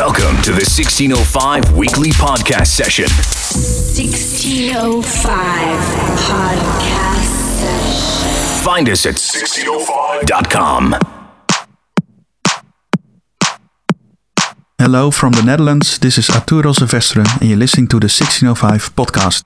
Welcome to the 1605 weekly podcast session. 1605 podcast session. Find us at 1605.com. Hello from the Netherlands. This is Arturo Silvestre, and you're listening to the 1605 podcast.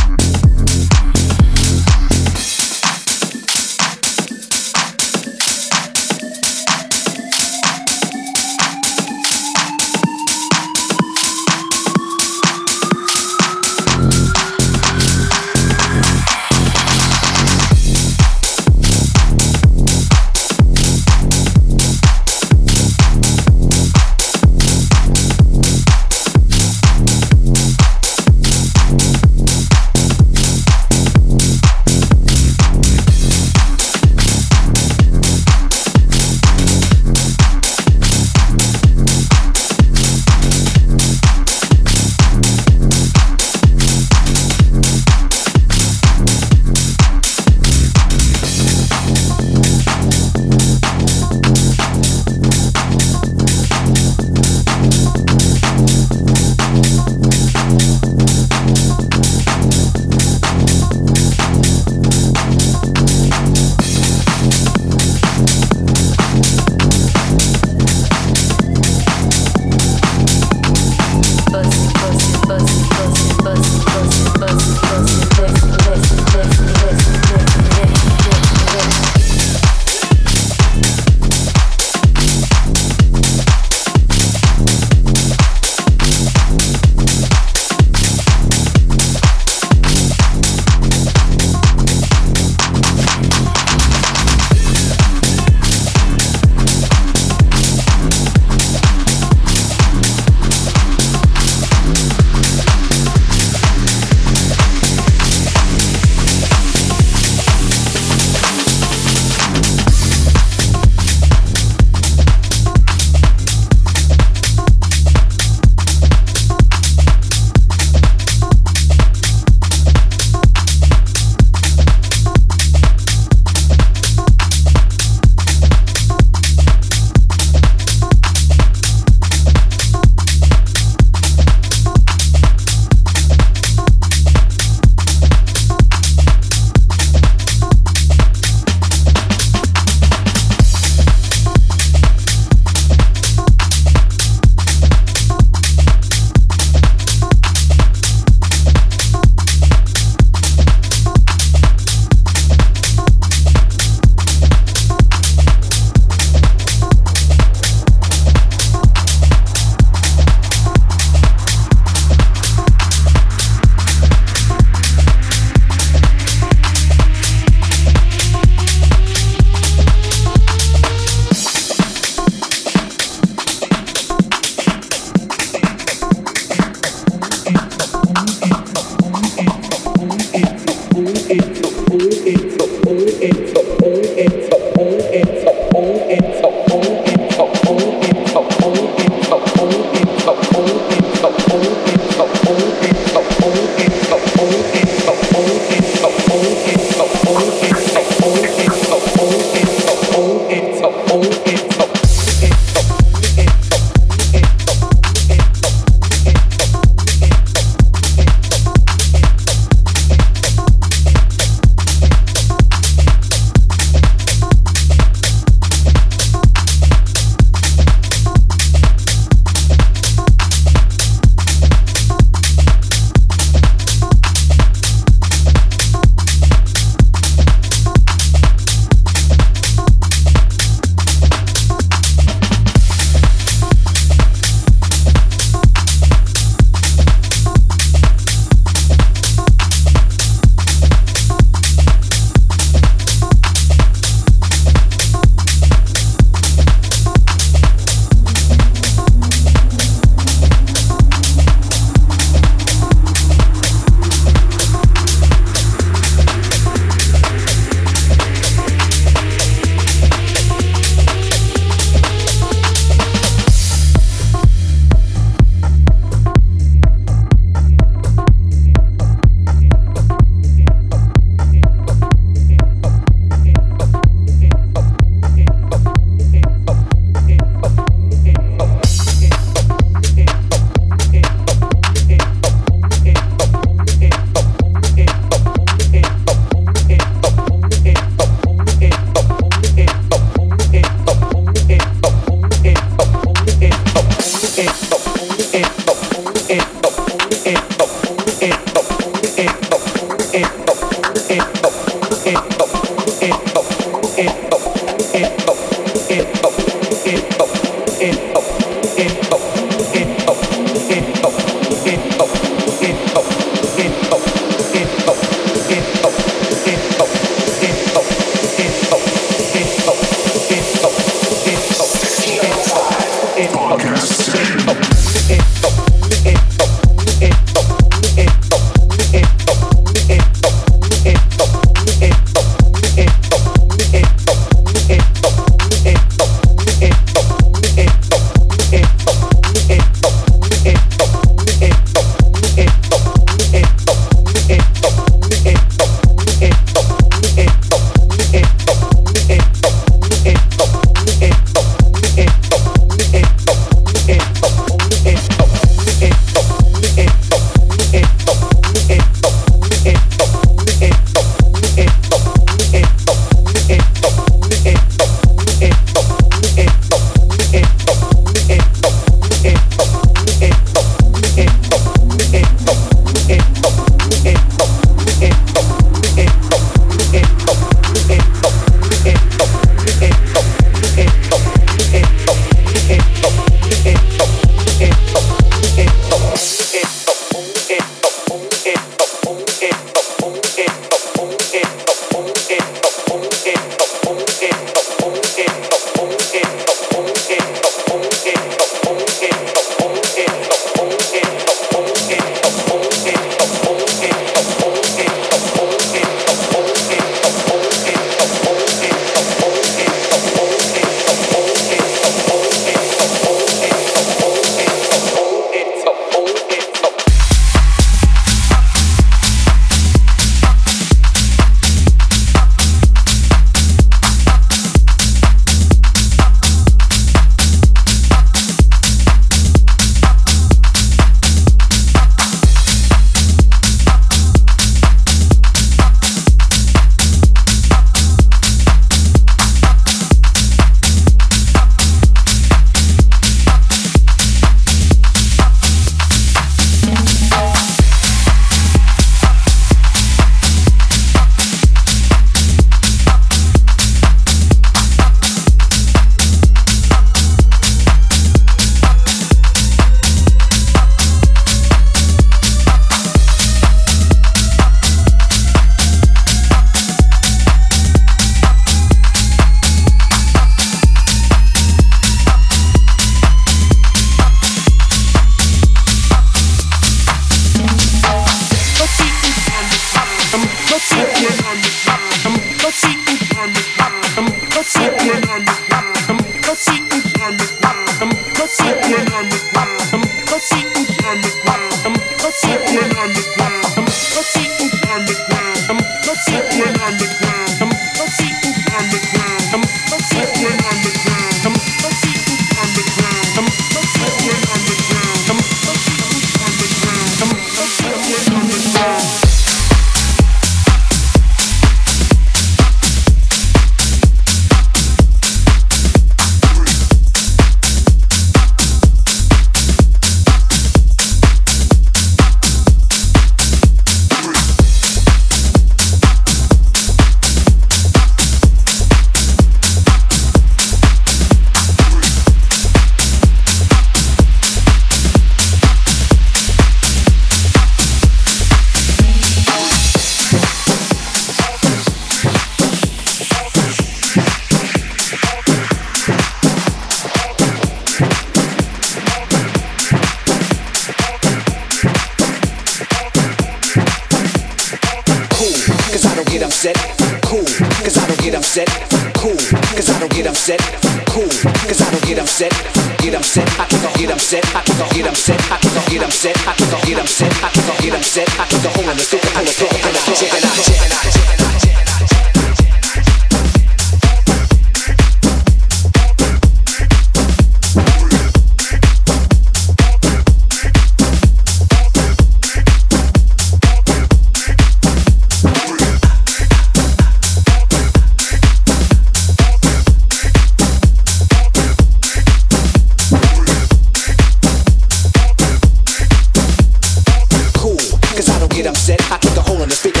Get upset. I a hole in the speaker,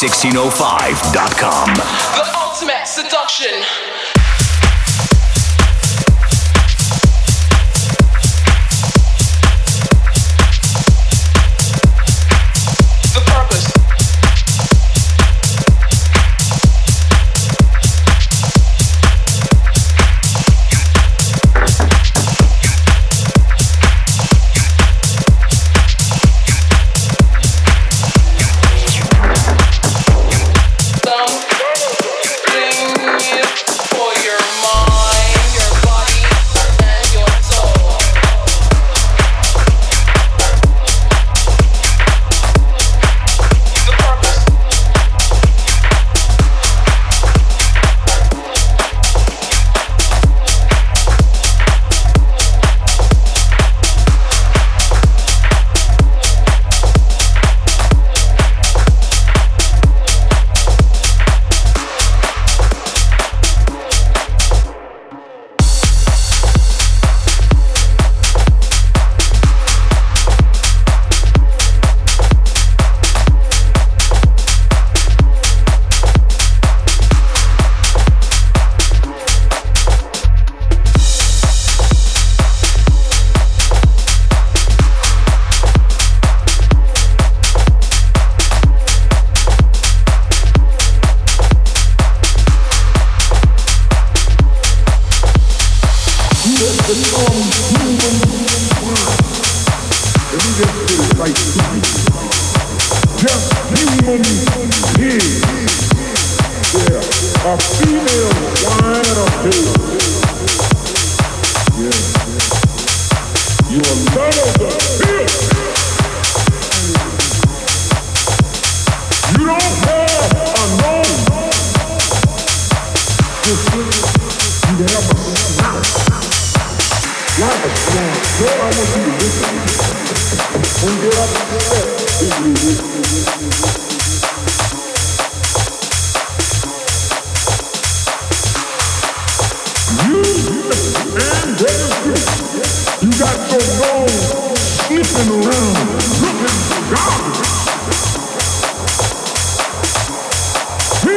1605.com.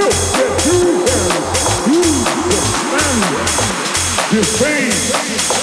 Feel that